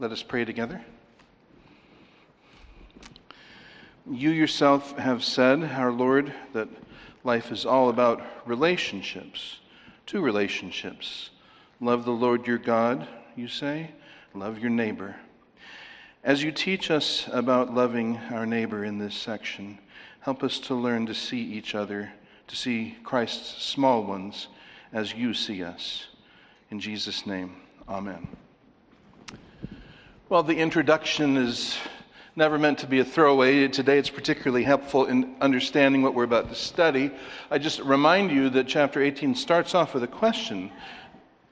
Let us pray together. You yourself have said, our Lord, that life is all about relationships, two relationships. Love the Lord your God, you say, love your neighbor. As you teach us about loving our neighbor in this section, help us to learn to see each other, to see Christ's small ones as you see us. In Jesus' name, amen. Well, the introduction is never meant to be a throwaway. Today it's particularly helpful in understanding what we're about to study. I just remind you that chapter 18 starts off with a question.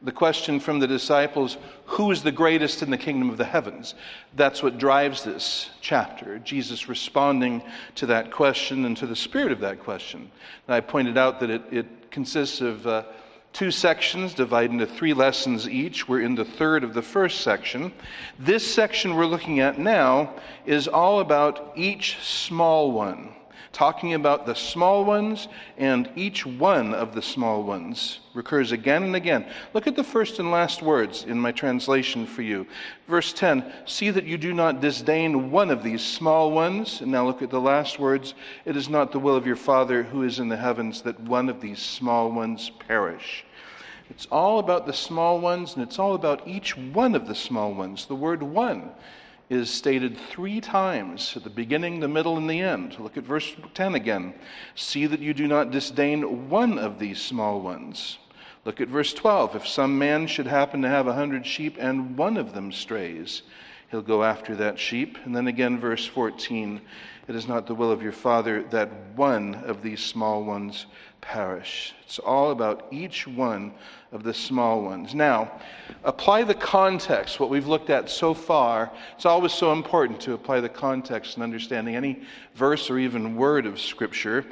The question from the disciples, who is the greatest in the kingdom of the heavens? That's what drives this chapter. Jesus responding to that question and to the spirit of that question. And I pointed out that it, it consists of uh, two sections divided into three lessons each. We're in the third of the first section. This section we're looking at now is all about each small one, talking about the small ones, and each one of the small ones recurs again and again. Look at the first and last words in my translation for you. Verse 10 See that you do not disdain one of these small ones. And now look at the last words It is not the will of your Father who is in the heavens that one of these small ones perish. It's all about the small ones, and it's all about each one of the small ones. The word one is stated three times at the beginning, the middle, and the end. Look at verse 10 again. See that you do not disdain one of these small ones. Look at verse 12. If some man should happen to have a hundred sheep and one of them strays, he'll go after that sheep. And then again, verse 14. It is not the will of your Father that one of these small ones perish. It's all about each one of the small ones. Now, apply the context, what we've looked at so far. It's always so important to apply the context in understanding any verse or even word of Scripture.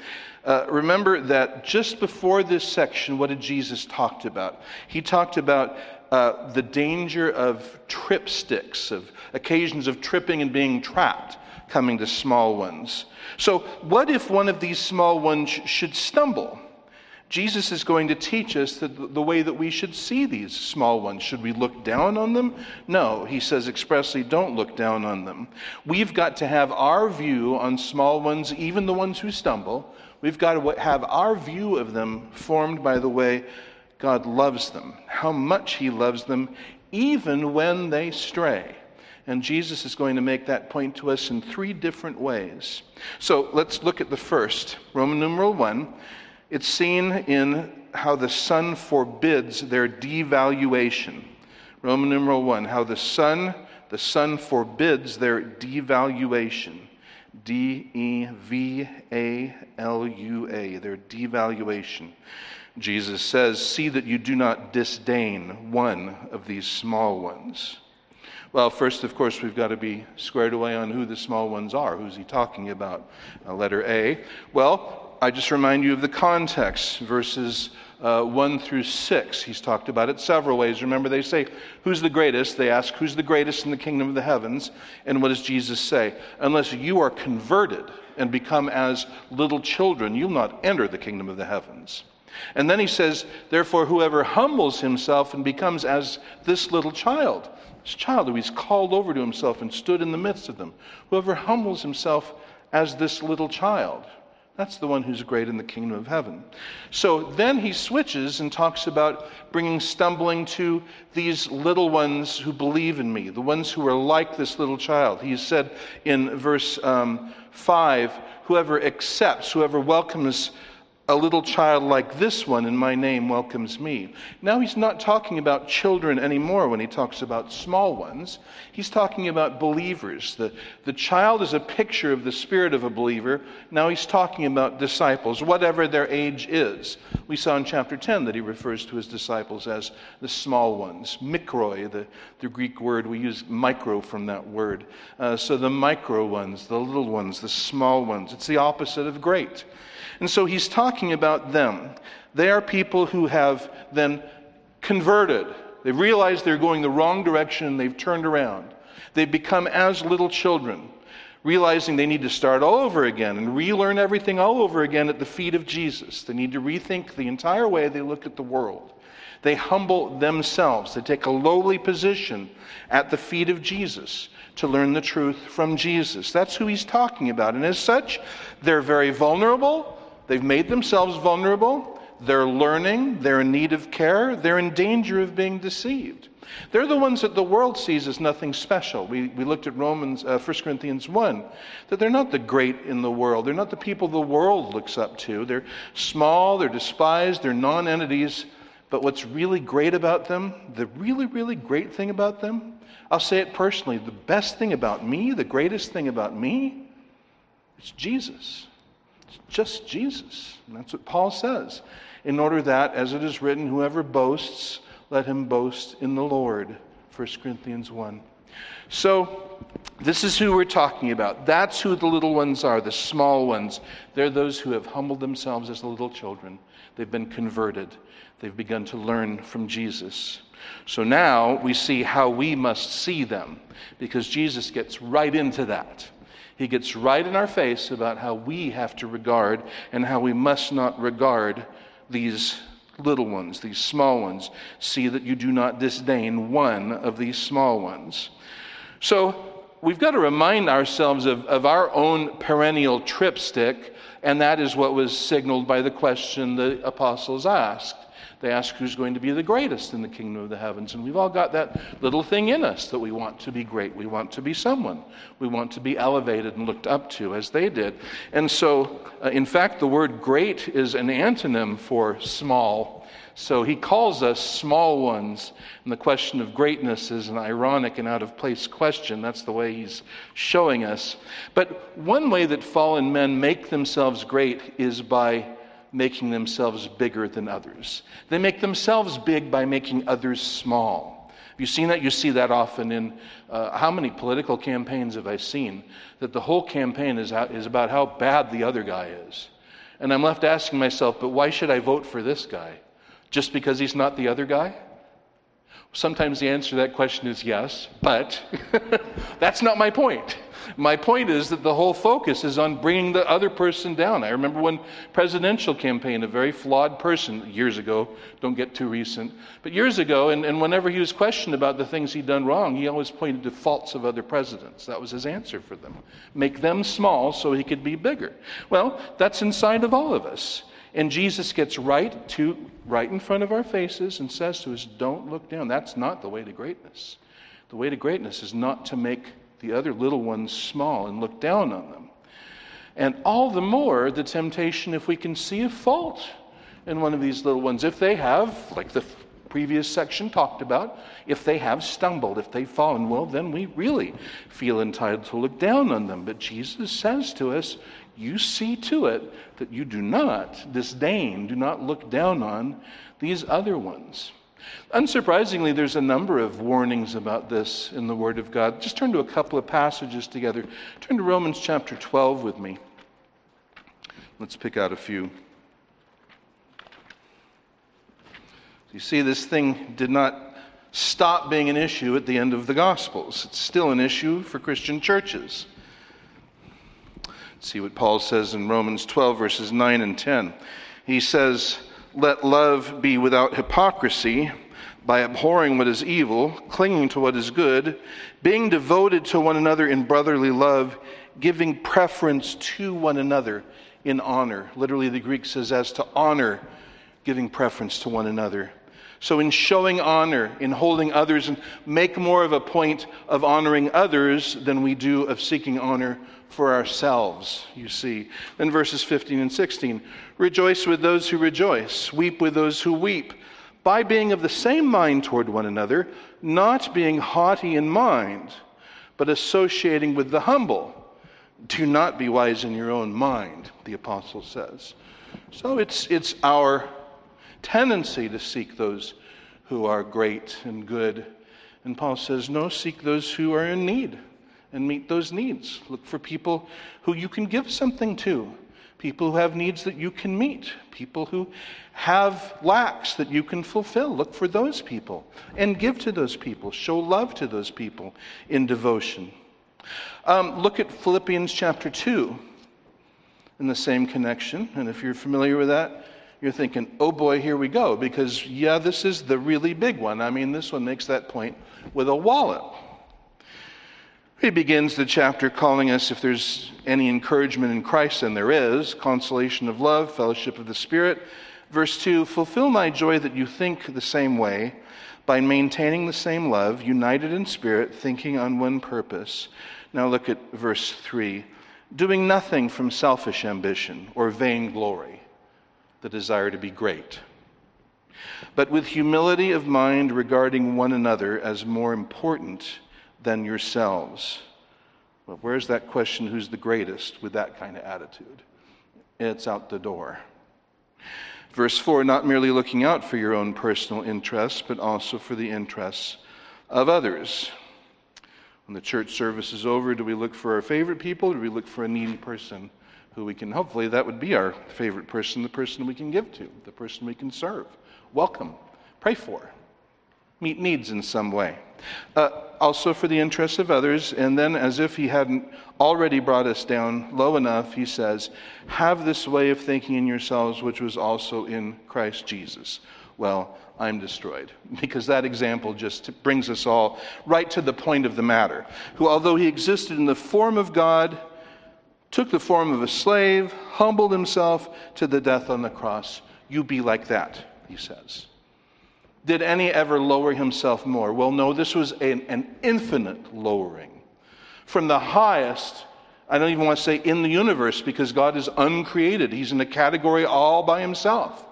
Uh, remember that just before this section, what did Jesus talked about? He talked about uh, the danger of tripsticks, of occasions of tripping and being trapped coming to small ones. So, what if one of these small ones should stumble? Jesus is going to teach us the, the way that we should see these small ones. Should we look down on them? No, he says expressly, don't look down on them. We've got to have our view on small ones, even the ones who stumble. We've got to have our view of them formed by the way God loves them, how much he loves them, even when they stray. And Jesus is going to make that point to us in three different ways. So let's look at the first Roman numeral 1. It's seen in how the Son forbids their devaluation. Roman numeral 1, how the Son, the Son forbids their devaluation. D E V A L U A, their devaluation. Jesus says, See that you do not disdain one of these small ones. Well, first, of course, we've got to be squared away on who the small ones are. Who's he talking about? Uh, letter A. Well, I just remind you of the context, verses uh, 1 through 6. He's talked about it several ways. Remember, they say, Who's the greatest? They ask, Who's the greatest in the kingdom of the heavens? And what does Jesus say? Unless you are converted and become as little children, you'll not enter the kingdom of the heavens. And then he says, Therefore, whoever humbles himself and becomes as this little child, this child who he's called over to himself and stood in the midst of them, whoever humbles himself as this little child, that's the one who's great in the kingdom of heaven. So then he switches and talks about bringing stumbling to these little ones who believe in me, the ones who are like this little child. He said in verse um, 5 whoever accepts, whoever welcomes a little child like this one in my name welcomes me. Now he's not talking about children anymore when he talks about small ones. He's talking about believers. The, the child is a picture of the spirit of a believer. Now he's talking about disciples, whatever their age is. We saw in chapter 10 that he refers to his disciples as the small ones. Mikroi, the, the Greek word, we use micro from that word. Uh, so the micro ones, the little ones, the small ones. It's the opposite of great. And so he's talking about them. They are people who have then converted. They've realized they're going the wrong direction and they've turned around. They've become as little children, realizing they need to start all over again and relearn everything all over again at the feet of Jesus. They need to rethink the entire way they look at the world. They humble themselves. They take a lowly position at the feet of Jesus to learn the truth from Jesus. That's who he's talking about. And as such, they're very vulnerable. They've made themselves vulnerable. They're learning. They're in need of care. They're in danger of being deceived. They're the ones that the world sees as nothing special. We, we looked at Romans, uh, 1 Corinthians 1, that they're not the great in the world. They're not the people the world looks up to. They're small, they're despised, they're non entities. But what's really great about them, the really, really great thing about them, I'll say it personally the best thing about me, the greatest thing about me, it's Jesus. Just Jesus. And that's what Paul says. In order that, as it is written, whoever boasts, let him boast in the Lord. 1 Corinthians 1. So, this is who we're talking about. That's who the little ones are, the small ones. They're those who have humbled themselves as little children. They've been converted, they've begun to learn from Jesus. So now we see how we must see them because Jesus gets right into that. He gets right in our face about how we have to regard and how we must not regard these little ones, these small ones. See that you do not disdain one of these small ones. So we've got to remind ourselves of, of our own perennial tripstick, and that is what was signaled by the question the apostles asked. They ask who's going to be the greatest in the kingdom of the heavens. And we've all got that little thing in us that we want to be great. We want to be someone. We want to be elevated and looked up to as they did. And so, uh, in fact, the word great is an antonym for small. So he calls us small ones. And the question of greatness is an ironic and out of place question. That's the way he's showing us. But one way that fallen men make themselves great is by making themselves bigger than others. They make themselves big by making others small. Have you seen that? You see that often in uh, how many political campaigns have I seen that the whole campaign is, about how bad the other guy is. And I'm left asking myself, but why should I vote for this guy? Just because he's not the other guy? Sometimes the answer to that question is yes, but that's not my point. My point is that the whole focus is on bringing the other person down. I remember one presidential campaign, a very flawed person years ago, don't get too recent, but years ago, and, and whenever he was questioned about the things he'd done wrong, he always pointed to faults of other presidents. That was his answer for them. Make them small so he could be bigger. Well, that's inside of all of us. And Jesus gets right to right in front of our faces and says to us, Don't look down. That's not the way to greatness. The way to greatness is not to make the other little ones small and look down on them. And all the more the temptation if we can see a fault in one of these little ones. If they have, like the previous section talked about, if they have stumbled, if they've fallen, well, then we really feel entitled to look down on them. But Jesus says to us, you see to it that you do not disdain, do not look down on these other ones. Unsurprisingly, there's a number of warnings about this in the Word of God. Just turn to a couple of passages together. Turn to Romans chapter 12 with me. Let's pick out a few. You see, this thing did not stop being an issue at the end of the Gospels. It's still an issue for Christian churches. See what Paul says in Romans 12, verses 9 and 10. He says, Let love be without hypocrisy, by abhorring what is evil, clinging to what is good, being devoted to one another in brotherly love, giving preference to one another in honor. Literally, the Greek says, as to honor, giving preference to one another. So, in showing honor, in holding others, and make more of a point of honoring others than we do of seeking honor for ourselves, you see. Then verses 15 and 16 Rejoice with those who rejoice, weep with those who weep, by being of the same mind toward one another, not being haughty in mind, but associating with the humble. Do not be wise in your own mind, the apostle says. So it's, it's our tendency to seek those who are great and good. And Paul says, no, seek those who are in need and meet those needs. Look for people who you can give something to, people who have needs that you can meet, people who have lacks that you can fulfill. Look for those people and give to those people. Show love to those people in devotion. Um, look at Philippians chapter 2 in the same connection. And if you're familiar with that, you're thinking, oh boy, here we go, because yeah, this is the really big one. I mean, this one makes that point with a wallet. He begins the chapter calling us if there's any encouragement in Christ, and there is consolation of love, fellowship of the Spirit. Verse 2 Fulfill my joy that you think the same way by maintaining the same love, united in spirit, thinking on one purpose. Now look at verse 3 doing nothing from selfish ambition or vain glory, the desire to be great, but with humility of mind regarding one another as more important than yourselves. Well, where's that question, who's the greatest, with that kind of attitude? It's out the door. Verse 4 not merely looking out for your own personal interests, but also for the interests of others. When the church service is over, do we look for our favorite people? Do we look for a needy person who we can, hopefully, that would be our favorite person, the person we can give to, the person we can serve, welcome, pray for, meet needs in some way uh, also for the interests of others. And then, as if he hadn't already brought us down low enough, he says, Have this way of thinking in yourselves, which was also in Christ Jesus. Well, I'm destroyed. Because that example just brings us all right to the point of the matter. Who, although he existed in the form of God, took the form of a slave, humbled himself to the death on the cross. You be like that, he says. Did any ever lower himself more? Well, no, this was an, an infinite lowering. From the highest, I don't even want to say in the universe because God is uncreated. He's in a category all by himself.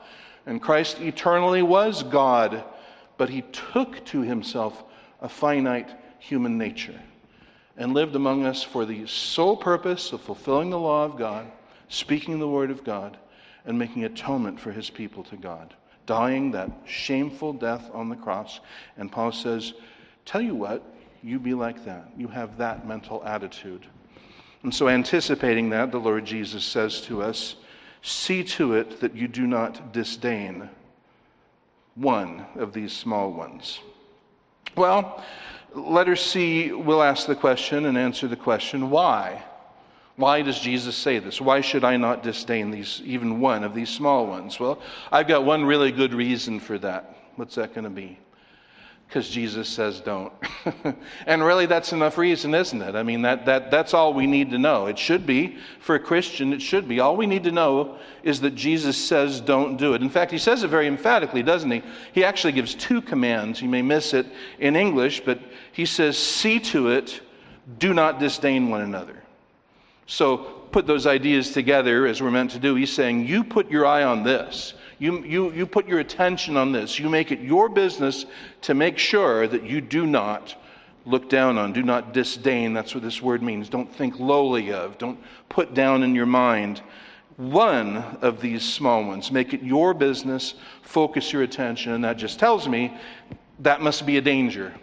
And Christ eternally was God, but he took to himself a finite human nature and lived among us for the sole purpose of fulfilling the law of God, speaking the word of God, and making atonement for his people to God dying that shameful death on the cross. And Paul says, Tell you what, you be like that. You have that mental attitude. And so, anticipating that, the Lord Jesus says to us, See to it that you do not disdain one of these small ones. Well, letter C will ask the question and answer the question why? Why does Jesus say this? Why should I not disdain these, even one of these small ones? Well, I've got one really good reason for that. What's that going to be? Because Jesus says don't. and really, that's enough reason, isn't it? I mean, that, that, that's all we need to know. It should be, for a Christian, it should be. All we need to know is that Jesus says don't do it. In fact, he says it very emphatically, doesn't he? He actually gives two commands. You may miss it in English, but he says, see to it, do not disdain one another. So put those ideas together as we're meant to do. He's saying, You put your eye on this. You, you, you put your attention on this. You make it your business to make sure that you do not look down on, do not disdain. That's what this word means. Don't think lowly of, don't put down in your mind one of these small ones. Make it your business, focus your attention, and that just tells me that must be a danger.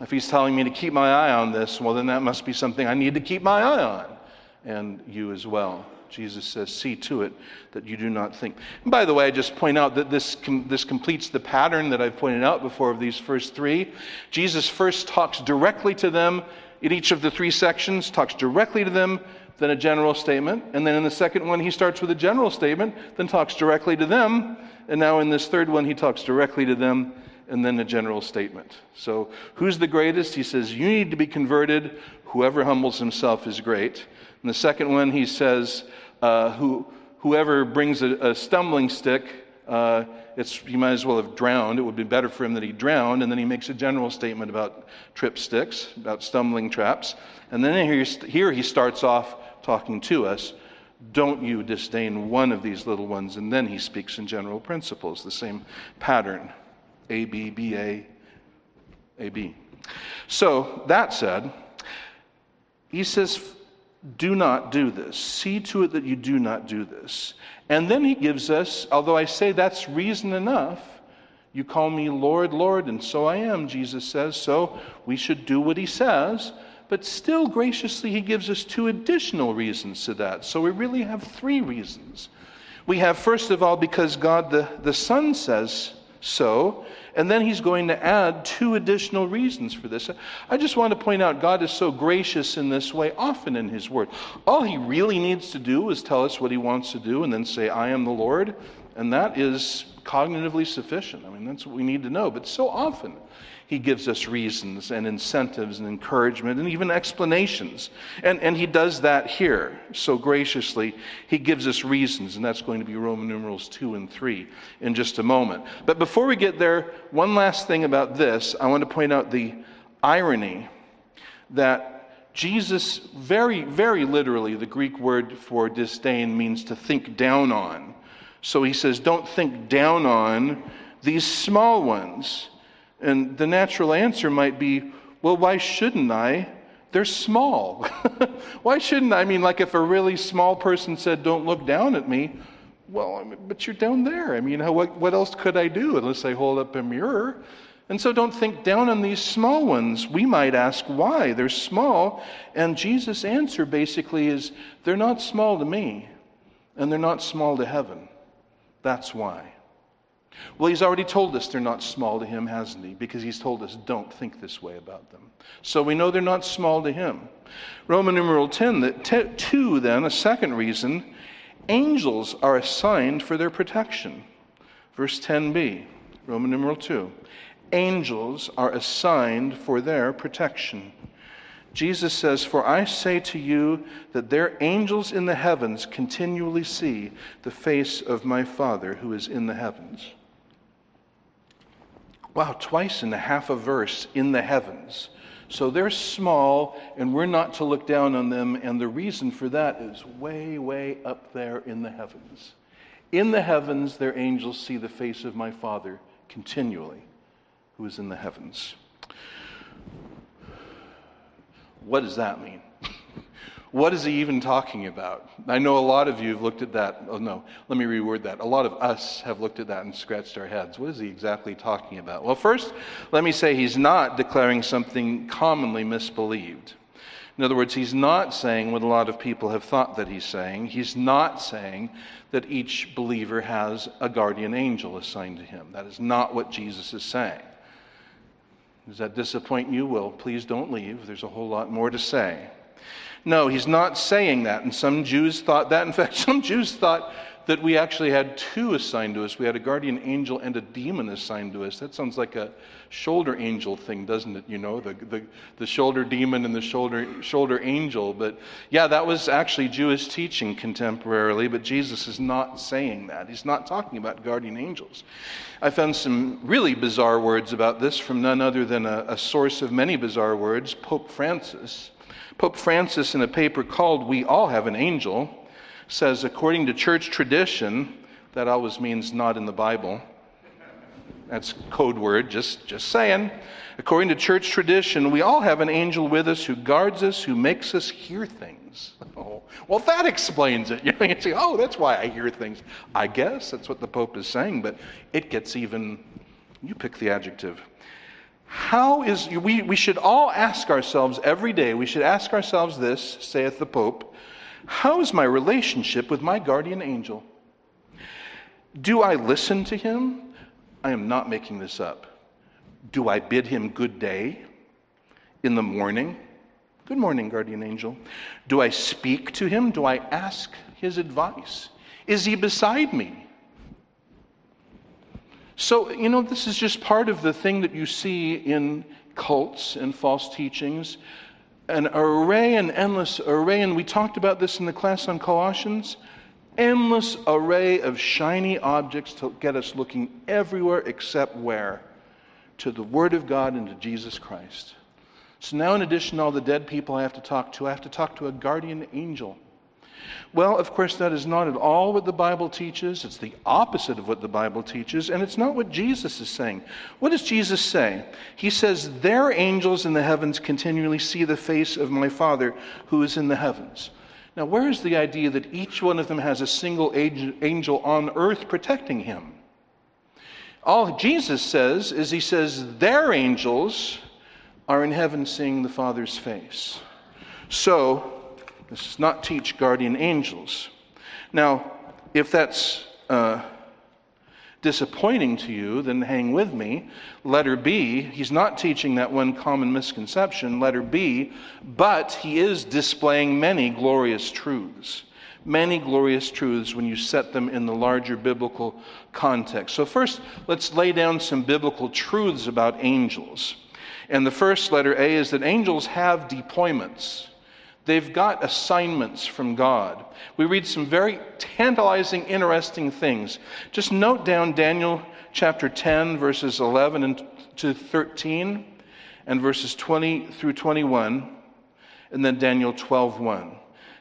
If he's telling me to keep my eye on this, well, then that must be something I need to keep my eye on and you as well. Jesus says, See to it that you do not think. And by the way, I just point out that this, com- this completes the pattern that I've pointed out before of these first three. Jesus first talks directly to them in each of the three sections, talks directly to them, then a general statement. And then in the second one, he starts with a general statement, then talks directly to them. And now in this third one, he talks directly to them and then a general statement. So, who's the greatest? He says, You need to be converted. Whoever humbles himself is great. And the second one, he says, uh, who, whoever brings a, a stumbling stick, uh, it's, he might as well have drowned. It would be better for him that he drowned. And then he makes a general statement about trip sticks, about stumbling traps. And then here, here he starts off talking to us. Don't you disdain one of these little ones. And then he speaks in general principles, the same pattern A, B, B, A, A, B. So, that said, he says, do not do this. See to it that you do not do this. And then he gives us, although I say that's reason enough, you call me Lord, Lord, and so I am, Jesus says. So we should do what he says. But still, graciously, he gives us two additional reasons to that. So we really have three reasons. We have, first of all, because God the, the Son says so. And then he's going to add two additional reasons for this. I just want to point out God is so gracious in this way often in his word. All he really needs to do is tell us what he wants to do and then say, I am the Lord. And that is cognitively sufficient. I mean, that's what we need to know. But so often, he gives us reasons and incentives and encouragement and even explanations. And, and he does that here so graciously. He gives us reasons, and that's going to be Roman numerals 2 and 3 in just a moment. But before we get there, one last thing about this. I want to point out the irony that Jesus, very, very literally, the Greek word for disdain means to think down on. So he says, Don't think down on these small ones. And the natural answer might be, well, why shouldn't I? They're small. why shouldn't I? I mean, like if a really small person said, don't look down at me, well, I mean, but you're down there. I mean, how, what, what else could I do unless I hold up a mirror? And so don't think down on these small ones. We might ask why. They're small. And Jesus' answer basically is they're not small to me, and they're not small to heaven. That's why. Well, he's already told us they're not small to him, hasn't he? Because he's told us don't think this way about them. So we know they're not small to him. Roman numeral 10, that t- 2, then, a second reason, angels are assigned for their protection. Verse 10b, Roman numeral 2. Angels are assigned for their protection. Jesus says, For I say to you that their angels in the heavens continually see the face of my Father who is in the heavens. Wow, twice in the half a verse, in the heavens. So they're small, and we're not to look down on them, and the reason for that is way, way up there in the heavens. In the heavens, their angels see the face of my Father continually, who is in the heavens. What does that mean? What is he even talking about? I know a lot of you have looked at that. Oh, no, let me reword that. A lot of us have looked at that and scratched our heads. What is he exactly talking about? Well, first, let me say he's not declaring something commonly misbelieved. In other words, he's not saying what a lot of people have thought that he's saying. He's not saying that each believer has a guardian angel assigned to him. That is not what Jesus is saying. Does that disappoint you? Well, please don't leave. There's a whole lot more to say. No, he's not saying that. And some Jews thought that. In fact, some Jews thought that we actually had two assigned to us. We had a guardian angel and a demon assigned to us. That sounds like a shoulder angel thing, doesn't it? You know, the, the, the shoulder demon and the shoulder, shoulder angel. But yeah, that was actually Jewish teaching contemporarily, but Jesus is not saying that. He's not talking about guardian angels. I found some really bizarre words about this from none other than a, a source of many bizarre words, Pope Francis. Pope Francis, in a paper called We All Have an Angel, says, according to church tradition, that always means not in the Bible. That's code word, just, just saying. According to church tradition, we all have an angel with us who guards us, who makes us hear things. Oh, well, that explains it. You you say, oh, that's why I hear things. I guess that's what the Pope is saying, but it gets even, you pick the adjective, how is, we, we should all ask ourselves every day, we should ask ourselves this, saith the Pope, how is my relationship with my guardian angel? Do I listen to him? I am not making this up. Do I bid him good day in the morning? Good morning, guardian angel. Do I speak to him? Do I ask his advice? Is he beside me? So, you know, this is just part of the thing that you see in cults and false teachings an array and endless array, and we talked about this in the class on Colossians endless array of shiny objects to get us looking everywhere except where? To the Word of God and to Jesus Christ. So now, in addition to all the dead people I have to talk to, I have to talk to a guardian angel. Well, of course, that is not at all what the Bible teaches. It's the opposite of what the Bible teaches, and it's not what Jesus is saying. What does Jesus say? He says, Their angels in the heavens continually see the face of my Father who is in the heavens. Now, where is the idea that each one of them has a single angel on earth protecting him? All Jesus says is, He says, Their angels are in heaven seeing the Father's face. So, this does not teach guardian angels. Now, if that's uh, disappointing to you, then hang with me. Letter B, he's not teaching that one common misconception. Letter B, but he is displaying many glorious truths. many glorious truths when you set them in the larger biblical context. So, first, let's lay down some biblical truths about angels. And the first letter A is that angels have deployments. They've got assignments from God. We read some very tantalizing, interesting things. Just note down Daniel chapter 10, verses 11 to 13, and verses 20 through 21, and then Daniel 12, 1.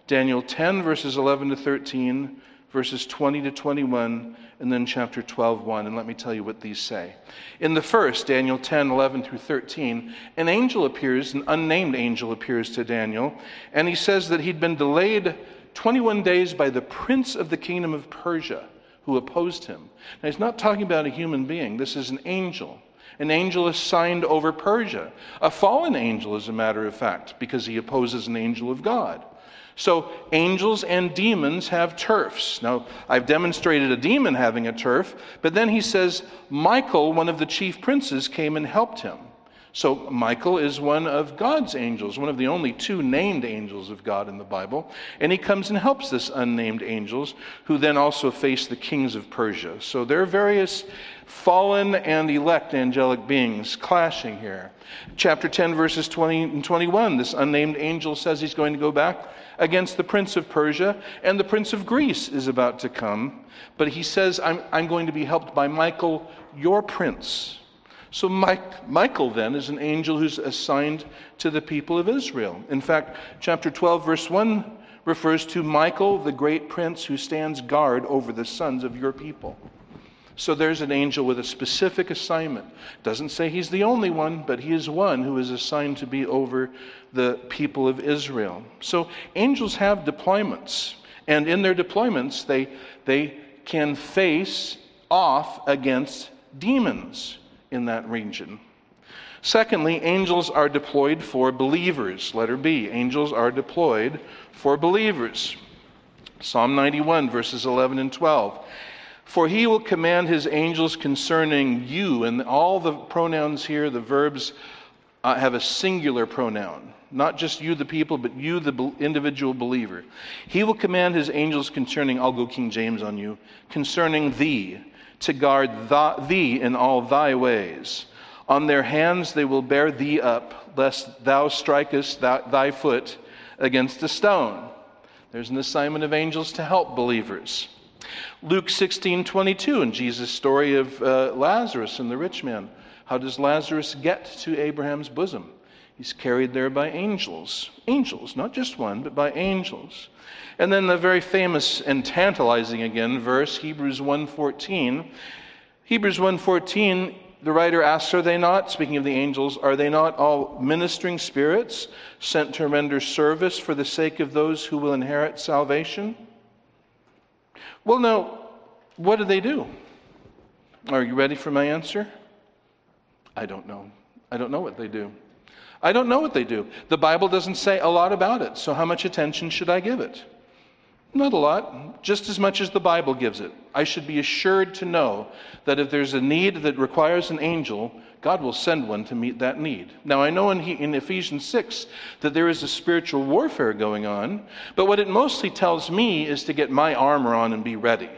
Daniel 10, verses 11 to 13, verses 20 to 21, and then chapter 12, 1. And let me tell you what these say. In the first, Daniel 10, 11 through 13, an angel appears, an unnamed angel appears to Daniel, and he says that he'd been delayed 21 days by the prince of the kingdom of Persia who opposed him. Now, he's not talking about a human being, this is an angel. An angel assigned over Persia. A fallen angel, as a matter of fact, because he opposes an angel of God. So, angels and demons have turfs. Now, I've demonstrated a demon having a turf, but then he says Michael, one of the chief princes, came and helped him. So, Michael is one of God's angels, one of the only two named angels of God in the Bible. And he comes and helps this unnamed angels, who then also face the kings of Persia. So, there are various fallen and elect angelic beings clashing here. Chapter 10, verses 20 and 21, this unnamed angel says he's going to go back against the prince of Persia, and the prince of Greece is about to come. But he says, I'm, I'm going to be helped by Michael, your prince. So, Mike, Michael then is an angel who's assigned to the people of Israel. In fact, chapter 12, verse 1 refers to Michael, the great prince who stands guard over the sons of your people. So there's an angel with a specific assignment. Doesn't say he's the only one, but he is one who is assigned to be over the people of Israel. So angels have deployments, and in their deployments, they, they can face off against demons in that region. Secondly, angels are deployed for believers. Letter B angels are deployed for believers. Psalm 91, verses 11 and 12. For he will command his angels concerning you, and all the pronouns here, the verbs, uh, have a singular pronoun. Not just you, the people, but you, the individual believer. He will command his angels concerning, I'll go King James on you, concerning thee, to guard thee in all thy ways. On their hands they will bear thee up, lest thou strikest thy foot against a stone. There's an assignment of angels to help believers. Luke 16 22, in Jesus' story of uh, Lazarus and the rich man. How does Lazarus get to Abraham's bosom? He's carried there by angels. Angels, not just one, but by angels. And then the very famous and tantalizing again verse, Hebrews 1:14. Hebrews 1:14, the writer asks, Are they not, speaking of the angels, are they not all ministering spirits sent to render service for the sake of those who will inherit salvation? Well, now, what do they do? Are you ready for my answer? I don't know. I don't know what they do. I don't know what they do. The Bible doesn't say a lot about it, so how much attention should I give it? Not a lot, just as much as the Bible gives it. I should be assured to know that if there's a need that requires an angel, God will send one to meet that need. Now, I know in, in, Ephesians 6 that there is a spiritual warfare going on, but what it mostly tells me is to get my armor on and be ready.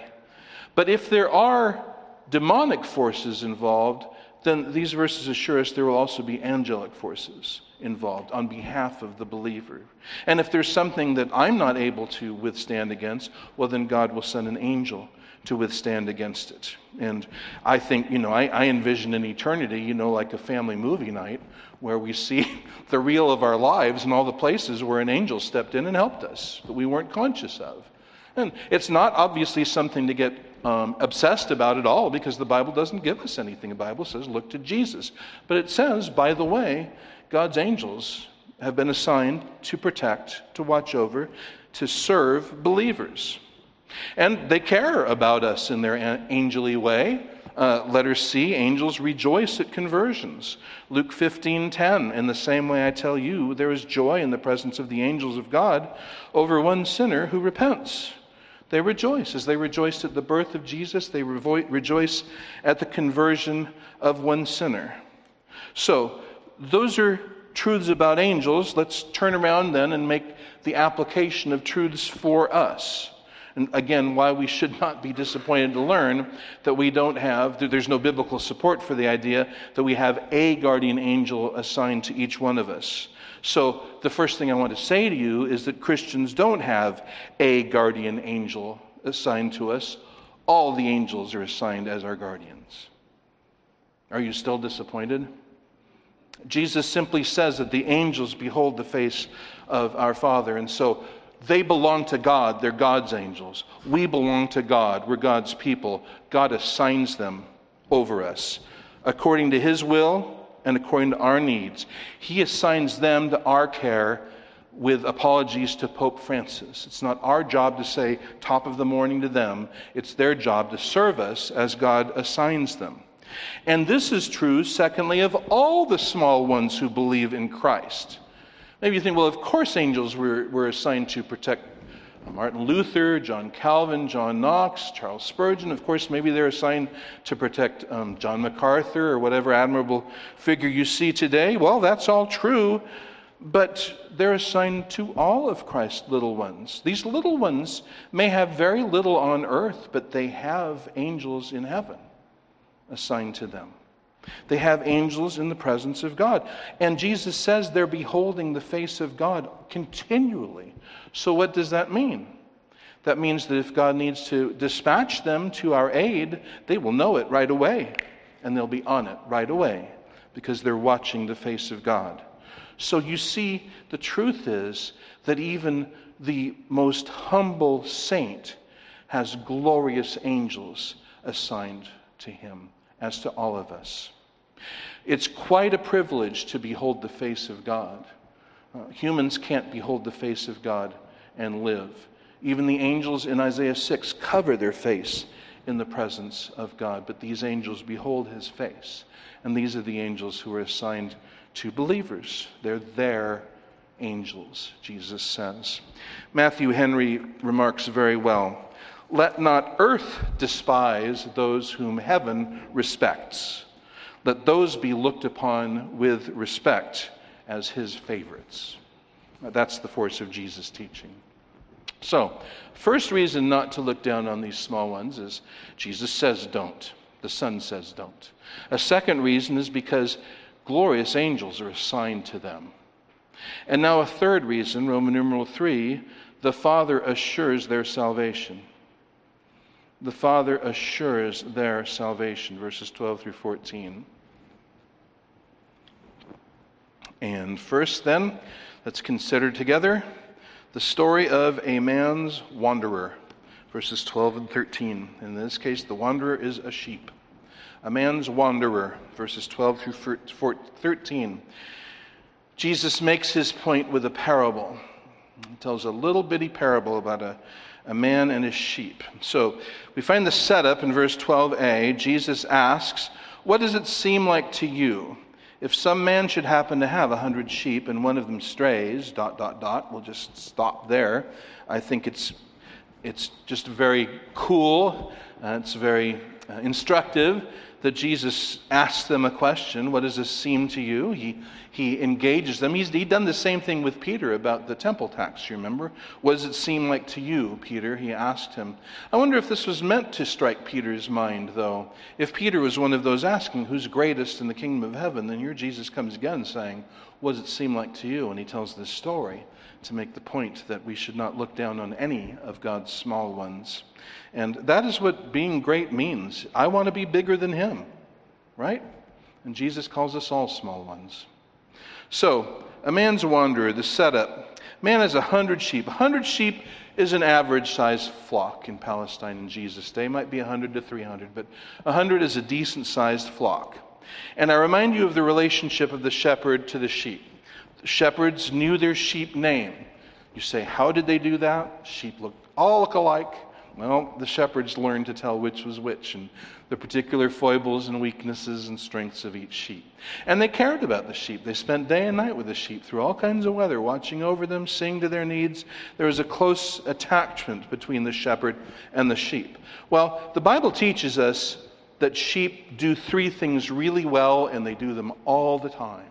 But if there are demonic forces involved, then these verses assure us there will also be angelic forces involved on behalf of the believer. And if there's something that I'm not able to withstand against, well, then God will send an angel to withstand against it. And I think, you know, I, I, envision an eternity, you know, like a family movie night where we see the reel of our lives and all the places where an angel stepped in and helped us that we weren't conscious of. And it's not obviously something to get um, obsessed about it all because the Bible doesn't give us anything. The Bible says, look to Jesus. But it says, by the way, God's angels have been assigned to protect, to watch over, to serve believers. And they care about us in their angelly way. Uh, letter C, angels rejoice at conversions. Luke 15 10, in the same way I tell you, there is joy in the presence of the angels of God over one sinner who repents. They rejoice. As they rejoiced at the birth of Jesus, they rejoice at the conversion of one sinner. So, those are truths about angels, let's turn around then and make the application of truths for us. And again, why we should not be disappointed to learn that we don't have, there's no biblical support for the idea that we have a guardian angel assigned to each one of us. So, the first thing I want to say to you is that Christians don't have a guardian angel assigned to us. All the angels are assigned as our guardians. Are you still disappointed? Jesus simply says that the angels behold the face of our Father. And so they belong to God. They're God's angels. We belong to God. We're God's people. God assigns them over us according to His will and according to our needs. He assigns them to our care with apologies to Pope Francis. It's not our job to say top of the morning to them, it's their job to serve us as God assigns them. And this is true, secondly, of all the small ones who believe in Christ. Maybe you think, well, of course angels were, were assigned to protect Martin Luther, John Calvin, John Knox, Charles Spurgeon. Of course, maybe they're assigned to protect um, John MacArthur or whatever admirable figure you see today. Well, that's all true, but they're assigned to all of Christ's little ones. These little ones may have very little on earth, but they have angels in heaven assigned to them. They have angels in the presence of God. And Jesus says they're beholding the face of God continually. So, what does that mean? That means that if God needs to dispatch them to our aid, they will know it right away. And they'll be on it right away because they're watching the face of God. So, you see, the truth is that even the most humble saint has glorious angels assigned to him as to all of us. It's quite a privilege to behold the face of God. Uh, humans can't behold the face of God and live. Even the angels in Isaiah 6 cover their face in the presence of God, but these angels behold his face. And these are the angels who are assigned to believers. They're their angels, Jesus says. Matthew Henry remarks very well let not earth despise those whom heaven respects. Let those be looked upon with respect as his favorites. That's the force of Jesus' teaching. So, first reason not to look down on these small ones is Jesus says don't. The Son says don't. A second reason is because glorious angels are assigned to them. And now, a third reason, Roman numeral 3, the Father assures their salvation the Father assures their salvation, verses 12 through 14. And first, then, let's consider together the story of a man's wanderer, verses 12 and 13. In this case, the wanderer is a sheep. A man's wanderer, verses 12 through 13. Jesus makes his point with a parable. He tells a little bitty parable about a a man and his sheep. So we find the setup in verse 12a. Jesus asks, What does it seem like to you? If some man should happen to have a hundred sheep and one of them strays, dot, dot, dot, we'll just stop there. I think it's, it's just very cool. Uh, it's very uh, instructive that Jesus asks them a question What does this seem to you? He, he engages them. He's he'd done the same thing with Peter about the temple tax, you remember? What does it seem like to you, Peter? He asked him. I wonder if this was meant to strike Peter's mind, though. If Peter was one of those asking, Who's greatest in the kingdom of heaven? Then here Jesus comes again saying, What does it seem like to you? And he tells this story to make the point that we should not look down on any of God's small ones. And that is what being great means. I want to be bigger than him, right? And Jesus calls us all small ones. So, a man's wanderer, the setup. Man has a hundred sheep. A hundred sheep is an average sized flock in Palestine in Jesus' day. It might be a hundred to three hundred, but a hundred is a decent sized flock. And I remind you of the relationship of the shepherd to the sheep. Shepherds knew their sheep name. You say, how did they do that? Sheep look all look alike. Well, the shepherds learned to tell which was which and the particular foibles and weaknesses and strengths of each sheep. And they cared about the sheep. They spent day and night with the sheep through all kinds of weather, watching over them, seeing to their needs. There was a close attachment between the shepherd and the sheep. Well, the Bible teaches us that sheep do three things really well, and they do them all the time.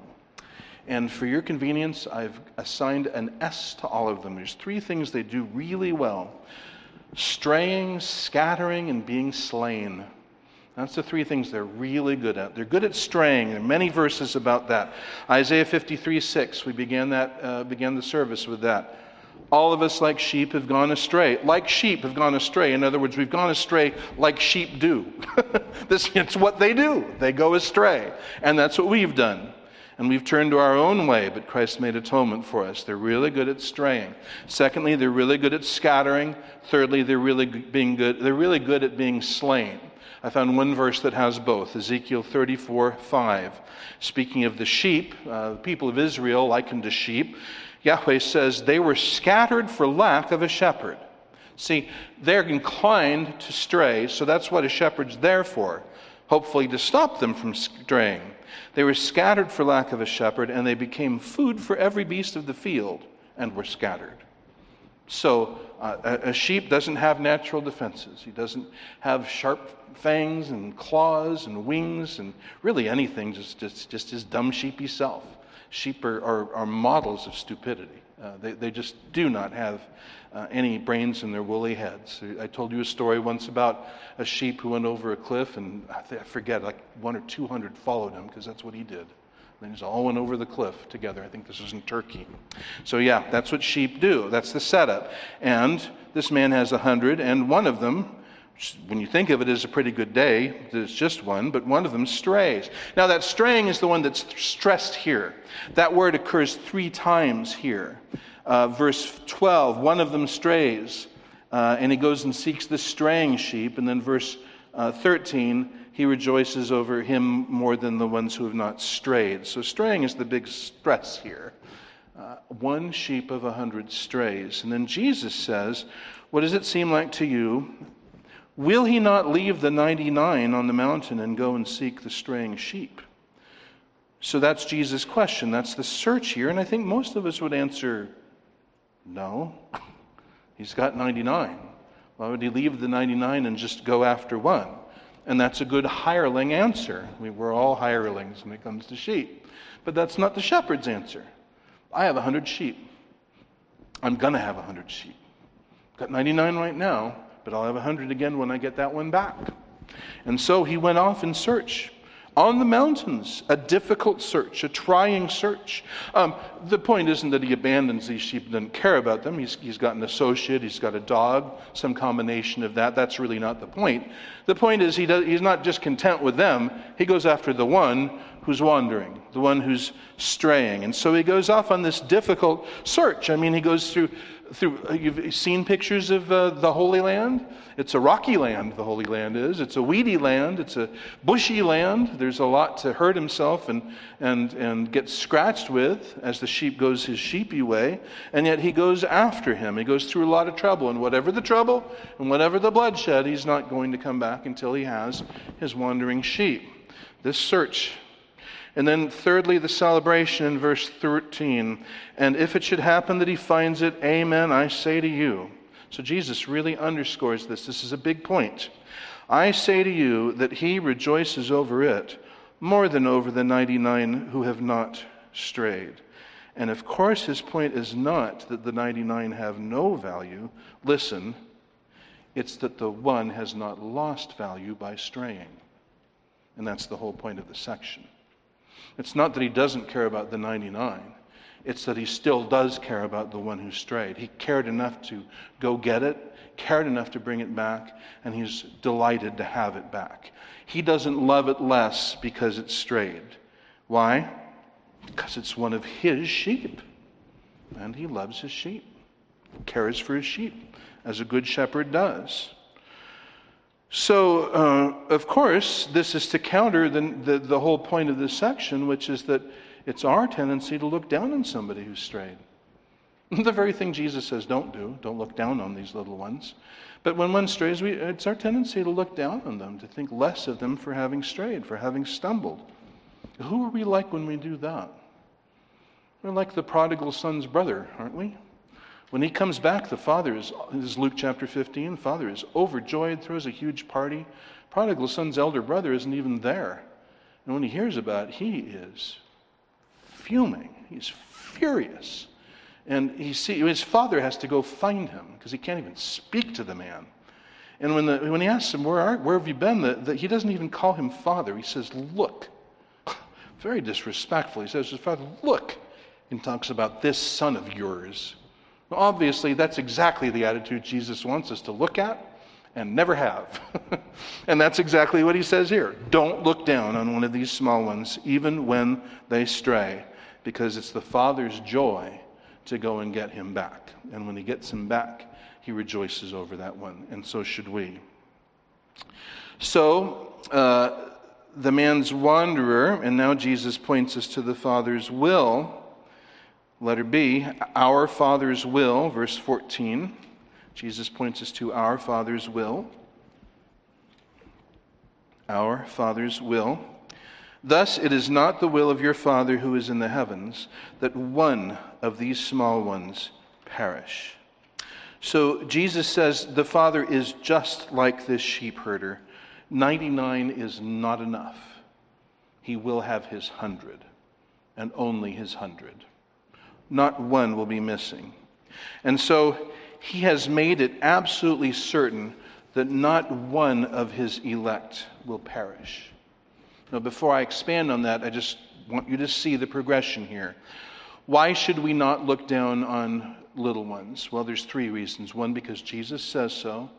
And for your convenience, I've assigned an S to all of them. There's three things they do really well straying, scattering, and being slain. That's the three things they're really good at. They're good at straying. There are many verses about that. Isaiah 53 6, we began, that, uh, began the service with that. All of us, like sheep, have gone astray. Like sheep have gone astray. In other words, we've gone astray like sheep do. this, it's what they do. They go astray. And that's what we've done. And we've turned to our own way, but Christ made atonement for us. They're really good at straying. Secondly, they're really good at scattering. Thirdly, they're really being good. They're really good at being slain. I found one verse that has both Ezekiel 34 5. Speaking of the sheep, uh, the people of Israel likened to sheep, Yahweh says they were scattered for lack of a shepherd. See, they're inclined to stray, so that's what a shepherd's there for, hopefully to stop them from straying. They were scattered for lack of a shepherd, and they became food for every beast of the field and were scattered. So, uh, a, a sheep doesn't have natural defenses. He doesn't have sharp fangs and claws and wings and really anything, just, just, just his dumb sheepy self. Sheep are, are, are models of stupidity. Uh, they, they just do not have uh, any brains in their woolly heads. I told you a story once about a sheep who went over a cliff, and I, I forget, like one or two hundred followed him because that's what he did. They just all went over the cliff together. I think this was in Turkey. So, yeah, that's what sheep do. That's the setup. And this man has a hundred, and one of them when you think of it as a pretty good day, there's just one, but one of them strays. Now, that straying is the one that's stressed here. That word occurs three times here. Uh, verse 12, one of them strays, uh, and he goes and seeks the straying sheep. And then verse uh, 13, he rejoices over him more than the ones who have not strayed. So, straying is the big stress here. Uh, one sheep of a hundred strays. And then Jesus says, What does it seem like to you? Will he not leave the 99 on the mountain and go and seek the straying sheep? So that's Jesus' question. That's the search here. And I think most of us would answer no. He's got 99. Why would he leave the 99 and just go after one? And that's a good hireling answer. We, we're all hirelings when it comes to sheep. But that's not the shepherd's answer. I have 100 sheep. I'm going to have 100 sheep. Got 99 right now but I'll have a hundred again when I get that one back. And so he went off in search on the mountains, a difficult search, a trying search. Um, the point isn't that he abandons these sheep and doesn't care about them. He's, he's got an associate, he's got a dog, some combination of that. That's really not the point. The point is he does, he's not just content with them, he goes after the one who's wandering, the one who's straying. And so he goes off on this difficult search. I mean, he goes through through, uh, you've seen pictures of uh, the Holy Land. It's a rocky land, the Holy Land is. It's a weedy land. It's a bushy land. There's a lot to hurt himself and, and, and get scratched with as the sheep goes his sheepy way. And yet he goes after him. He goes through a lot of trouble. And whatever the trouble and whatever the bloodshed, he's not going to come back until he has his wandering sheep. This search and then, thirdly, the celebration in verse 13. And if it should happen that he finds it, Amen, I say to you. So Jesus really underscores this. This is a big point. I say to you that he rejoices over it more than over the 99 who have not strayed. And of course, his point is not that the 99 have no value. Listen, it's that the one has not lost value by straying. And that's the whole point of the section. It's not that he doesn't care about the 99, it's that he still does care about the one who strayed. He cared enough to go get it, cared enough to bring it back, and he's delighted to have it back. He doesn't love it less because it strayed. Why? Because it's one of his sheep. And he loves his sheep, cares for his sheep, as a good shepherd does. So, uh, of course, this is to counter the, the, the, whole point of this section, which is that it's our tendency to look down on somebody who's strayed. the very thing Jesus says don't do, don't look down on these little ones. But when one strays, we, it's our tendency to look down on them, to think less of them for having strayed, for having stumbled. Who are we like when we do that? We're like the prodigal son's brother, aren't we? When he comes back, the father is, this is Luke chapter 15, the father is overjoyed, throws a huge party. Prodigal son's elder brother isn't even there. And when he hears about it, he is fuming. He's furious. And he see, his father has to go find him because he can't even speak to the man. And when, the, when he asks him, where, are, where have you been? The, the, he doesn't even call him father. He says, Look. Very disrespectful. He says his father, Look. And talks about this son of yours. Well, obviously, that's exactly the attitude Jesus wants us to look at and never have. and that's exactly what he says here. Don't look down on one of these small ones, even when they stray, because it's the Father's joy to go and get him back. And when he gets him back, he rejoices over that one, and so should we. So, uh, the man's wanderer, and now Jesus points us to the Father's will. Letter B, our Father's will, verse 14. Jesus points us to our Father's will. Our Father's will. Thus, it is not the will of your Father who is in the heavens that one of these small ones perish. So, Jesus says the Father is just like this sheep herder. 99 is not enough. He will have his hundred, and only his hundred. Not one will be missing. And so, he has made it absolutely certain that not one of his elect will perish. Now, before I expand on that, I just want you to see the progression here. Why should we not look down on little ones? Well, there's three reasons. One, because Jesus says so.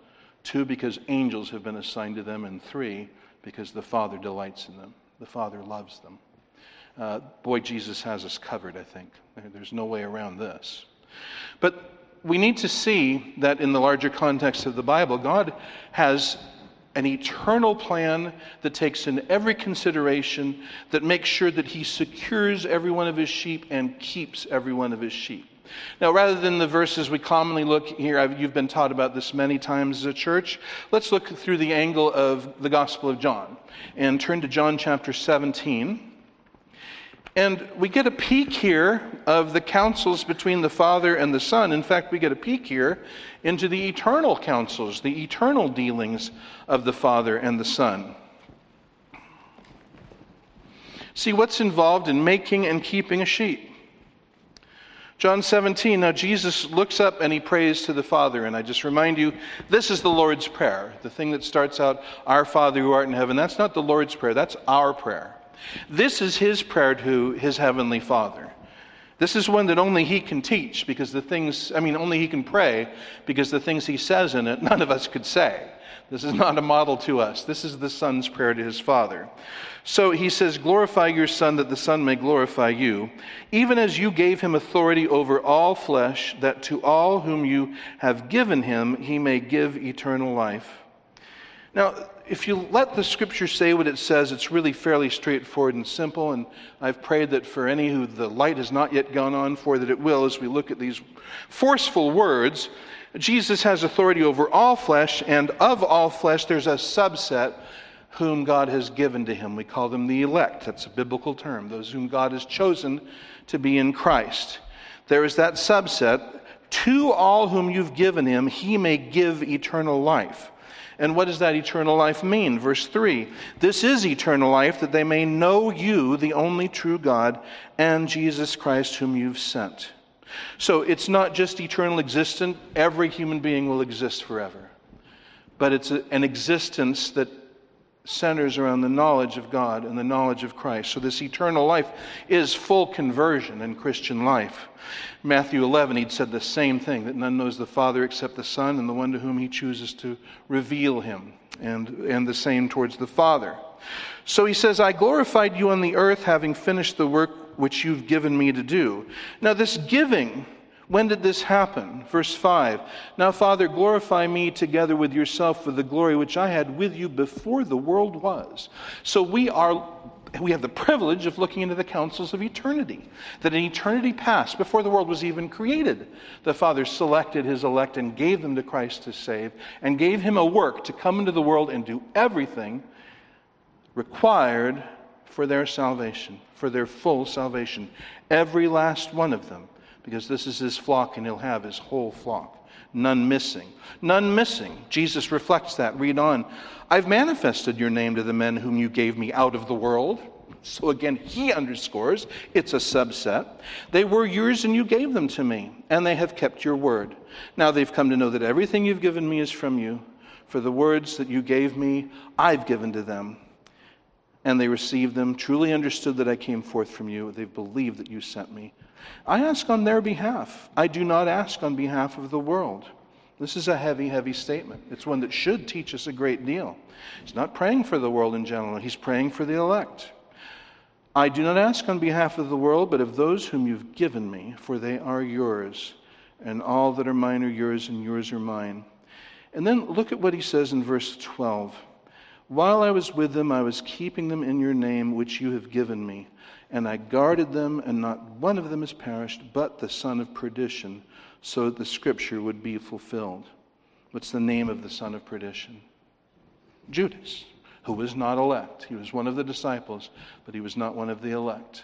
Two, because angels have been assigned to them. And three, because the Father delights in them. The Father loves them. Uh, boy, Jesus has us covered, I think. There's no way around this. But we need to see that in the larger context of the Bible, God has an eternal plan that takes in every consideration, that makes sure that He secures every one of His sheep and keeps every one of His sheep. Now, rather than the verses we commonly look here, I've, you've been taught about this many times as a church, let's look through the angle of the Gospel of John and turn to John chapter 17. And we get a peek here of the counsels between the Father and the Son. In fact, we get a peek here into the eternal counsels, the eternal dealings of the Father and the Son. See what's involved in making and keeping a sheep. John 17, now Jesus looks up and he prays to the Father. And I just remind you, this is the Lord's Prayer, the thing that starts out, Our Father who art in heaven. That's not the Lord's Prayer, that's our prayer. This is his prayer to his heavenly Father. This is one that only he can teach because the things, I mean, only he can pray because the things he says in it, none of us could say. This is not a model to us. This is the Son's prayer to his Father. So he says, Glorify your Son that the Son may glorify you, even as you gave him authority over all flesh, that to all whom you have given him he may give eternal life. Now, if you let the scripture say what it says, it's really fairly straightforward and simple. And I've prayed that for any who the light has not yet gone on for, that it will as we look at these forceful words. Jesus has authority over all flesh, and of all flesh, there's a subset whom God has given to him. We call them the elect. That's a biblical term, those whom God has chosen to be in Christ. There is that subset. To all whom you've given him, he may give eternal life. And what does that eternal life mean? Verse 3 This is eternal life, that they may know you, the only true God, and Jesus Christ, whom you've sent. So it's not just eternal existence, every human being will exist forever. But it's an existence that centers around the knowledge of God and the knowledge of Christ. So, this eternal life is full conversion in Christian life. Matthew 11, he'd said the same thing that none knows the Father except the Son and the one to whom he chooses to reveal him, and, and the same towards the Father. So he says, I glorified you on the earth, having finished the work which you've given me to do. Now, this giving when did this happen? Verse 5 Now, Father, glorify me together with yourself for the glory which I had with you before the world was. So we are. We have the privilege of looking into the counsels of eternity. That in eternity past, before the world was even created, the Father selected his elect and gave them to Christ to save, and gave him a work to come into the world and do everything required for their salvation, for their full salvation. Every last one of them because this is his flock and he'll have his whole flock. None missing. None missing. Jesus reflects that. Read on. I've manifested your name to the men whom you gave me out of the world. So again, he underscores it's a subset. They were yours and you gave them to me, and they have kept your word. Now they've come to know that everything you've given me is from you. For the words that you gave me, I've given to them. And they received them, truly understood that I came forth from you. They've believed that you sent me. I ask on their behalf. I do not ask on behalf of the world. This is a heavy, heavy statement. It's one that should teach us a great deal. He's not praying for the world in general, he's praying for the elect. I do not ask on behalf of the world, but of those whom you've given me, for they are yours, and all that are mine are yours, and yours are mine. And then look at what he says in verse 12. While I was with them, I was keeping them in your name, which you have given me, and I guarded them, and not one of them has perished, but the son of perdition, so that the scripture would be fulfilled. What's the name of the son of perdition? Judas who was not elect. He was one of the disciples, but he was not one of the elect.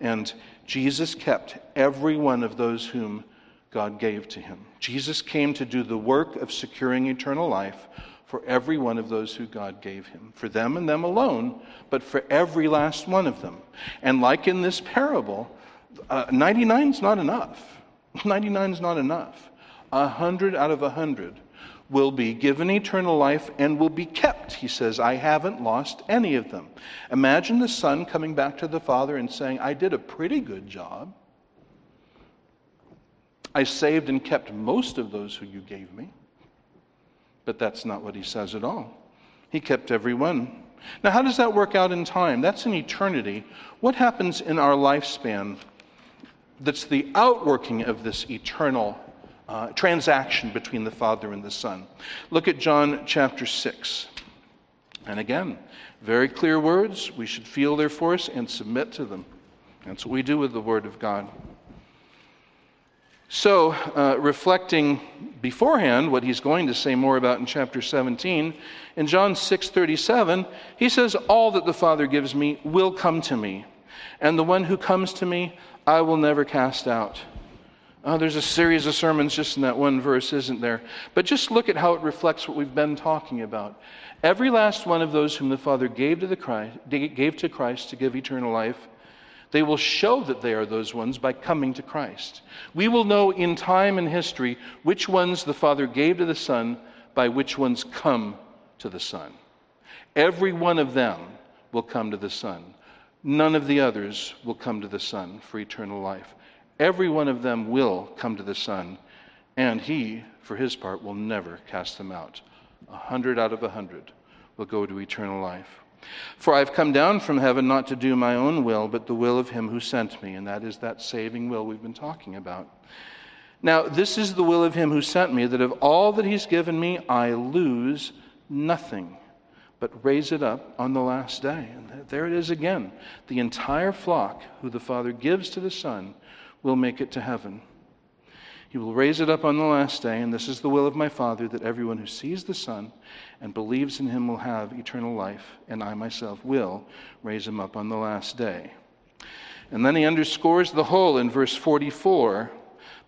And Jesus kept every one of those whom God gave to him. Jesus came to do the work of securing eternal life for every one of those who God gave him, for them and them alone, but for every last one of them. And like in this parable, uh, 99 is not enough. 99 is not enough. A hundred out of a hundred will be given eternal life and will be kept. He says, I haven't lost any of them. Imagine the son coming back to the father and saying, I did a pretty good job. I saved and kept most of those who you gave me. But that's not what he says at all. He kept every one. Now, how does that work out in time? That's in eternity. What happens in our lifespan that's the outworking of this eternal uh, transaction between the Father and the Son. Look at John chapter 6. And again, very clear words. We should feel their force and submit to them. That's what we do with the Word of God. So, uh, reflecting beforehand what he's going to say more about in chapter 17, in John 6:37, he says, "All that the Father gives me will come to me, and the one who comes to me I will never cast out." Oh, there's a series of sermons just in that one verse, isn't there? But just look at how it reflects what we've been talking about. Every last one of those whom the Father gave to, the Christ, gave to Christ to give eternal life, they will show that they are those ones by coming to Christ. We will know in time and history which ones the Father gave to the Son by which ones come to the Son. Every one of them will come to the Son. None of the others will come to the Son for eternal life. Every one of them will come to the Son, and he, for his part, will never cast them out. A hundred out of a hundred will go to eternal life. For I've come down from heaven not to do my own will, but the will of him who sent me, and that is that saving will we've been talking about. Now, this is the will of him who sent me, that of all that he's given me, I lose nothing, but raise it up on the last day. And there it is again. The entire flock who the Father gives to the Son will make it to heaven. He will raise it up on the last day, and this is the will of my Father, that everyone who sees the Son and believes in him will have eternal life, and I myself will raise him up on the last day. And then he underscores the whole in verse 44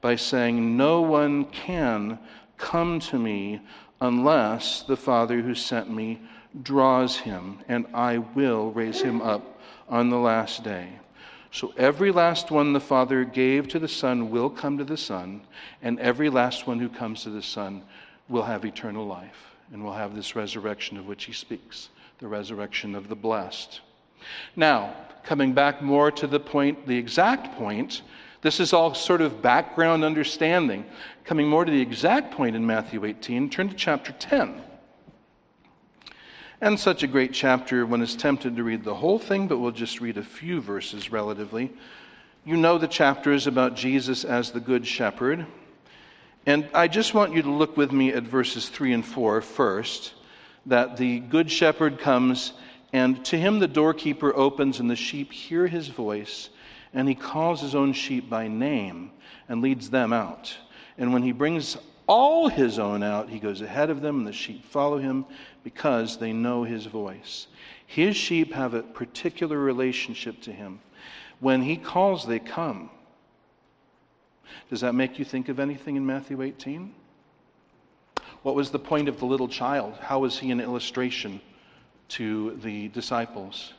by saying, No one can come to me unless the Father who sent me draws him, and I will raise him up on the last day. So every last one the Father gave to the Son will come to the Son, and every last one who comes to the Son will have eternal life and will have this resurrection of which he speaks, the resurrection of the blessed. Now, coming back more to the point, the exact point, this is all sort of background understanding. Coming more to the exact point in Matthew 18, turn to chapter 10. And such a great chapter, one is tempted to read the whole thing, but we'll just read a few verses relatively. You know the chapter is about Jesus as the Good Shepherd. And I just want you to look with me at verses 3 and 4 first. That the Good Shepherd comes, and to him the doorkeeper opens, and the sheep hear his voice, and he calls his own sheep by name and leads them out. And when he brings all his own out, he goes ahead of them, and the sheep follow him because they know his voice. His sheep have a particular relationship to him. When he calls, they come. Does that make you think of anything in Matthew 18? What was the point of the little child? How was he an illustration to the disciples?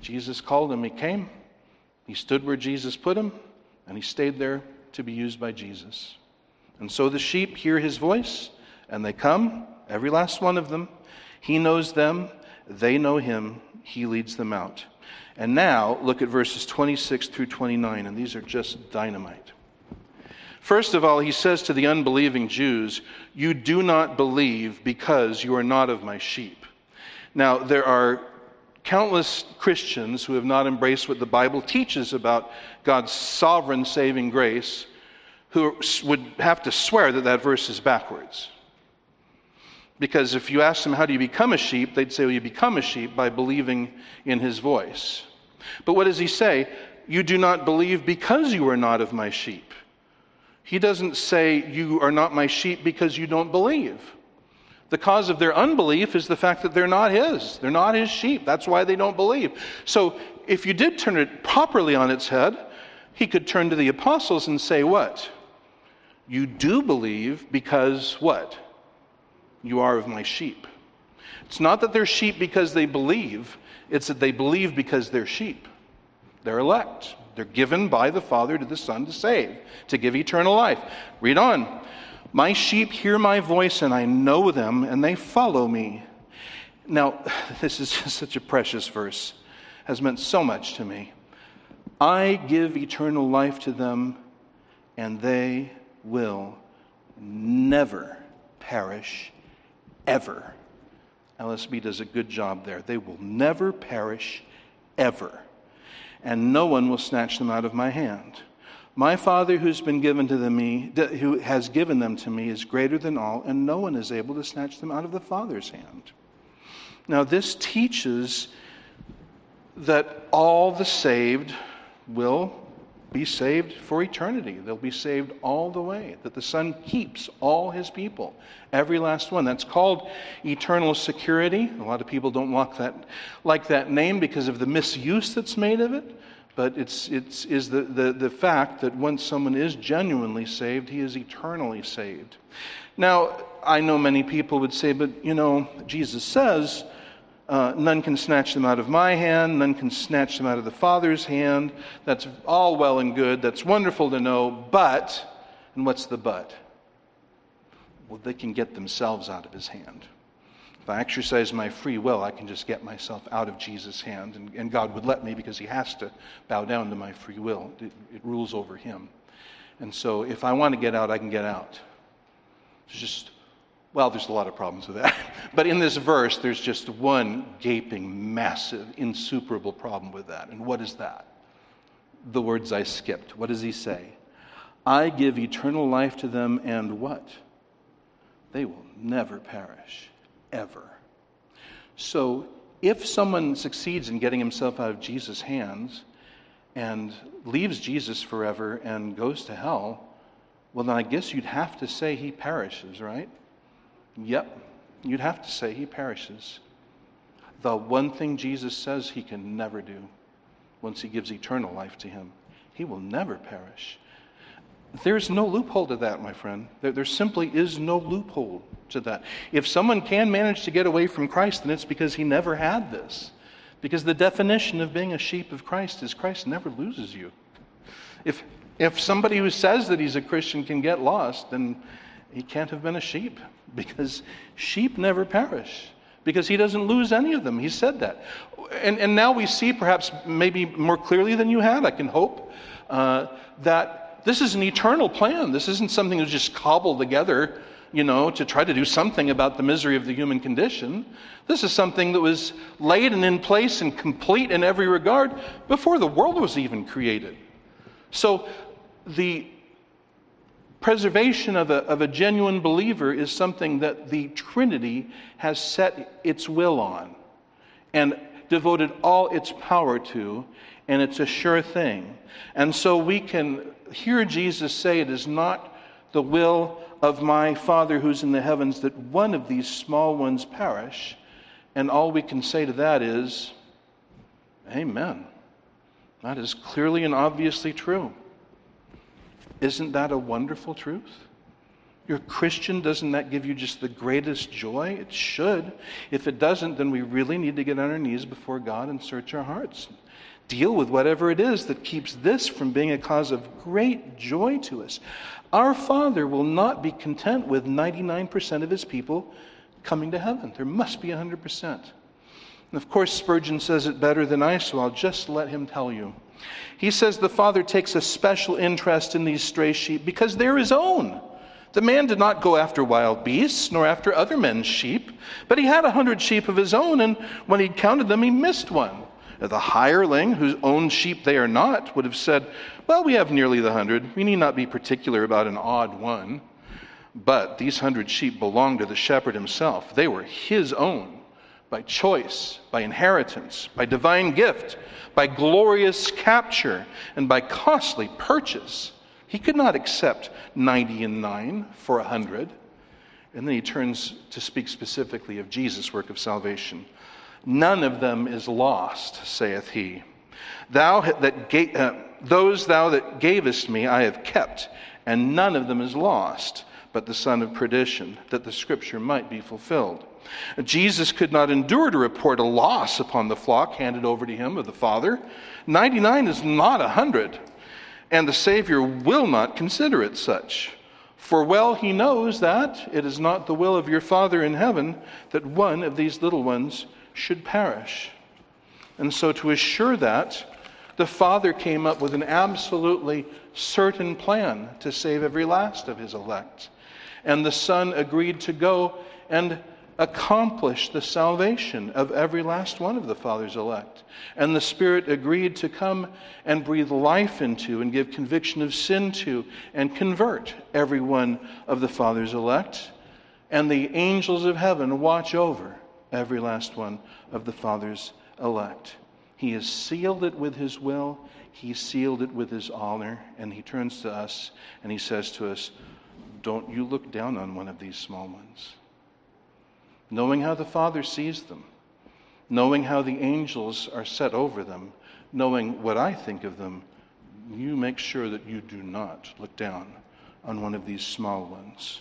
Jesus called him, he came. He stood where Jesus put him, and he stayed there to be used by Jesus. And so the sheep hear his voice, and they come, every last one of them. He knows them, they know him, he leads them out. And now, look at verses 26 through 29, and these are just dynamite. First of all, he says to the unbelieving Jews, You do not believe because you are not of my sheep. Now, there are countless Christians who have not embraced what the Bible teaches about God's sovereign saving grace who would have to swear that that verse is backwards. Because if you ask them, How do you become a sheep? they'd say, Well, you become a sheep by believing in his voice. But what does he say? You do not believe because you are not of my sheep. He doesn't say, You are not my sheep because you don't believe. The cause of their unbelief is the fact that they're not his. They're not his sheep. That's why they don't believe. So if you did turn it properly on its head, he could turn to the apostles and say, What? You do believe because what? You are of my sheep. It's not that they're sheep because they believe, it's that they believe because they're sheep. They're elect. They're given by the Father to the Son to save, to give eternal life. Read on. My sheep hear my voice, and I know them, and they follow me. Now, this is such a precious verse, has meant so much to me. I give eternal life to them, and they will never perish, ever. LSB does a good job there. They will never perish, ever. And no one will snatch them out of my hand. My Father who's been given to them, me, who has given them to me is greater than all, and no one is able to snatch them out of the Father's hand. Now, this teaches that all the saved will be saved for eternity. They'll be saved all the way, that the Son keeps all his people, every last one. That's called eternal security. A lot of people don't like that, like that name because of the misuse that's made of it. But it's, it's is the, the, the fact that once someone is genuinely saved, he is eternally saved. Now, I know many people would say, but you know, Jesus says, uh, none can snatch them out of my hand, none can snatch them out of the Father's hand. That's all well and good. That's wonderful to know. But, and what's the but? Well, they can get themselves out of his hand. If I exercise my free will, I can just get myself out of Jesus' hand. And, and God would let me because he has to bow down to my free will, it, it rules over him. And so if I want to get out, I can get out. It's just well, there's a lot of problems with that. But in this verse, there's just one gaping, massive, insuperable problem with that. And what is that? The words I skipped. What does he say? I give eternal life to them, and what? They will never perish, ever. So, if someone succeeds in getting himself out of Jesus' hands and leaves Jesus forever and goes to hell, well, then I guess you'd have to say he perishes, right? Yep, you'd have to say he perishes. The one thing Jesus says he can never do once he gives eternal life to him, he will never perish. There's no loophole to that, my friend. There, there, simply is no loophole to that. If someone can manage to get away from Christ, then it's because he never had this. Because the definition of being a sheep of Christ is Christ never loses you. If, if somebody who says that he's a Christian can get lost, then he can't have been a sheep because sheep never perish because he doesn't lose any of them. He said that. And, and now we see, perhaps maybe more clearly than you had, I can hope, uh, that this is an eternal plan. This isn't something that's just cobbled together, you know, to try to do something about the misery of the human condition. This is something that was laid and in place and complete in every regard before the world was even created. So the Preservation of a, of a genuine believer is something that the Trinity has set its will on and devoted all its power to, and it's a sure thing. And so we can hear Jesus say, It is not the will of my Father who's in the heavens that one of these small ones perish. And all we can say to that is, Amen. That is clearly and obviously true. Isn't that a wonderful truth? You're Christian. Doesn't that give you just the greatest joy? It should. If it doesn't, then we really need to get on our knees before God and search our hearts. Deal with whatever it is that keeps this from being a cause of great joy to us. Our Father will not be content with 99% of his people coming to heaven. There must be 100%. And of course, Spurgeon says it better than I, so I'll just let him tell you. He says the Father takes a special interest in these stray sheep because they're his own. The man did not go after wild beasts, nor after other men's sheep, but he had a hundred sheep of his own, and when he counted them, he missed one. The hireling, whose own sheep they are not, would have said, Well, we have nearly the hundred. We need not be particular about an odd one. But these hundred sheep belonged to the shepherd himself. They were his own by choice, by inheritance, by divine gift, by glorious capture, and by costly purchase. He could not accept 90 and 9 for 100. And then he turns to speak specifically of Jesus' work of salvation. None of them is lost, saith he. Thou that ga- uh, those thou that gavest me I have kept, and none of them is lost, but the son of perdition, that the scripture might be fulfilled. Jesus could not endure to report a loss upon the flock handed over to him of the Father. 99 is not a 100 and the Savior will not consider it such. For well he knows that it is not the will of your Father in heaven that one of these little ones should perish. And so, to assure that, the Father came up with an absolutely certain plan to save every last of his elect. And the Son agreed to go and accomplish the salvation of every last one of the Father's elect. And the Spirit agreed to come and breathe life into and give conviction of sin to and convert every one of the Father's elect. And the angels of heaven watch over every last one of the Father's elect. He has sealed it with His will, He sealed it with His honor, and He turns to us and He says to us, Don't you look down on one of these small ones knowing how the Father sees them, knowing how the angels are set over them, knowing what I think of them, you make sure that you do not look down on one of these small ones.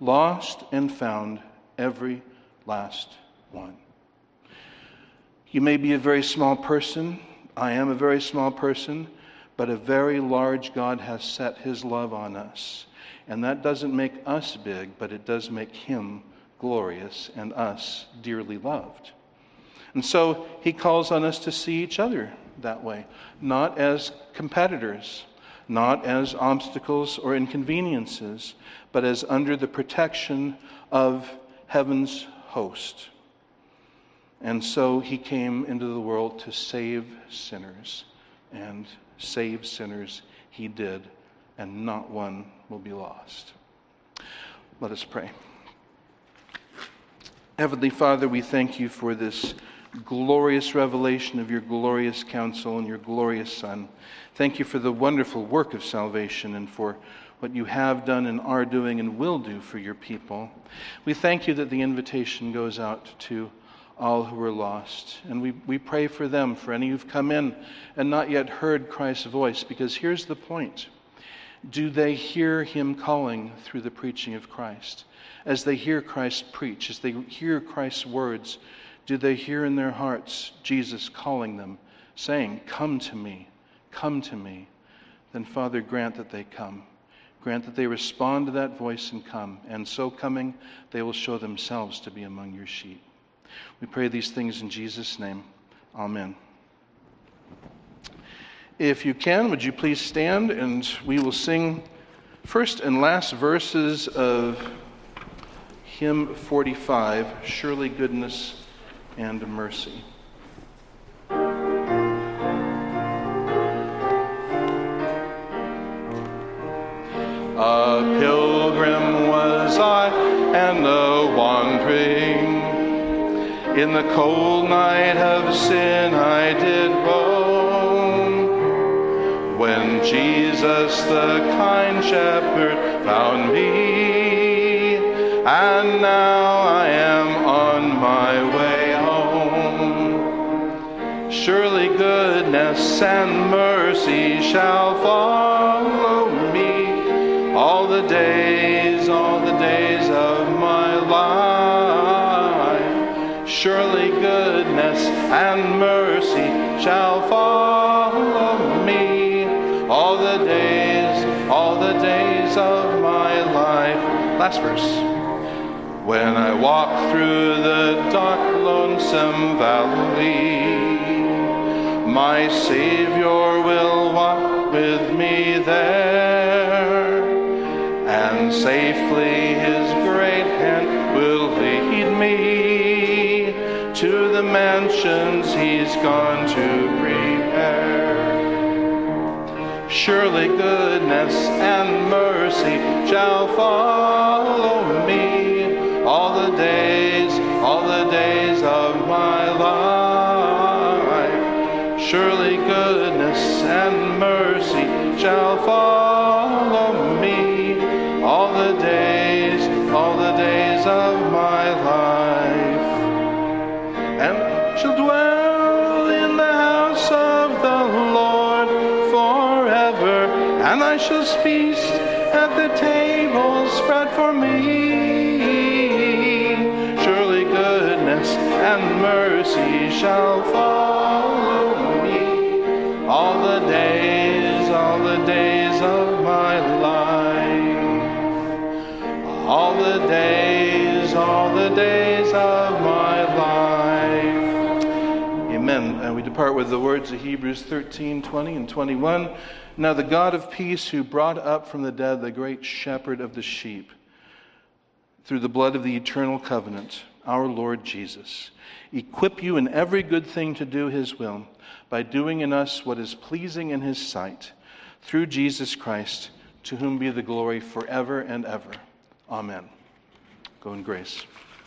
Lost and found, every last one. You may be a very small person. I am a very small person, but a very large God has set his love on us. And that doesn't make us big, but it does make him glorious, and us dearly loved. And so he calls on us to see each other that way, not as competitors, not as obstacles or inconveniences, but as under the protection of heaven's host. And so he came into the world to save sinners, and save sinners he did, and not one will be lost. Let us pray. Heavenly Father, we thank you for this glorious revelation of your glorious counsel and your glorious Son. Thank you for the wonderful work of salvation and for what you have done and are doing and will do for your people. We thank you that the invitation goes out to all who are lost. And we, we pray for them, for any who've come in and not yet heard Christ's voice, because here's the point do they hear him calling through the preaching of Christ? As they hear Christ preach, as they hear Christ's words, do they hear in their hearts Jesus calling them, saying, Come to me, come to me? Then, Father, grant that they come. Grant that they respond to that voice and come. And so coming, they will show themselves to be among your sheep. We pray these things in Jesus' name. Amen. If you can, would you please stand and we will sing first and last verses of hymn 45 Surely Goodness and Mercy. A pilgrim was I In the cold night of sin I did roam. when Jesus the kind shepherd found me, and now I am on my way home. Surely goodness and mercy shall follow me all the days Surely goodness and mercy shall follow me all the days, all the days of my life. Last verse. When I walk through the dark, lonesome valley, my Savior will walk with me there, and safely mansions He's gone to prepare. Surely goodness and mercy shall follow the words of Hebrews 13, 20, and 21. Now the God of peace, who brought up from the dead the great shepherd of the sheep, through the blood of the eternal covenant, our Lord Jesus, equip you in every good thing to do his will, by doing in us what is pleasing in his sight, through Jesus Christ, to whom be the glory forever and ever. Amen. Go in grace.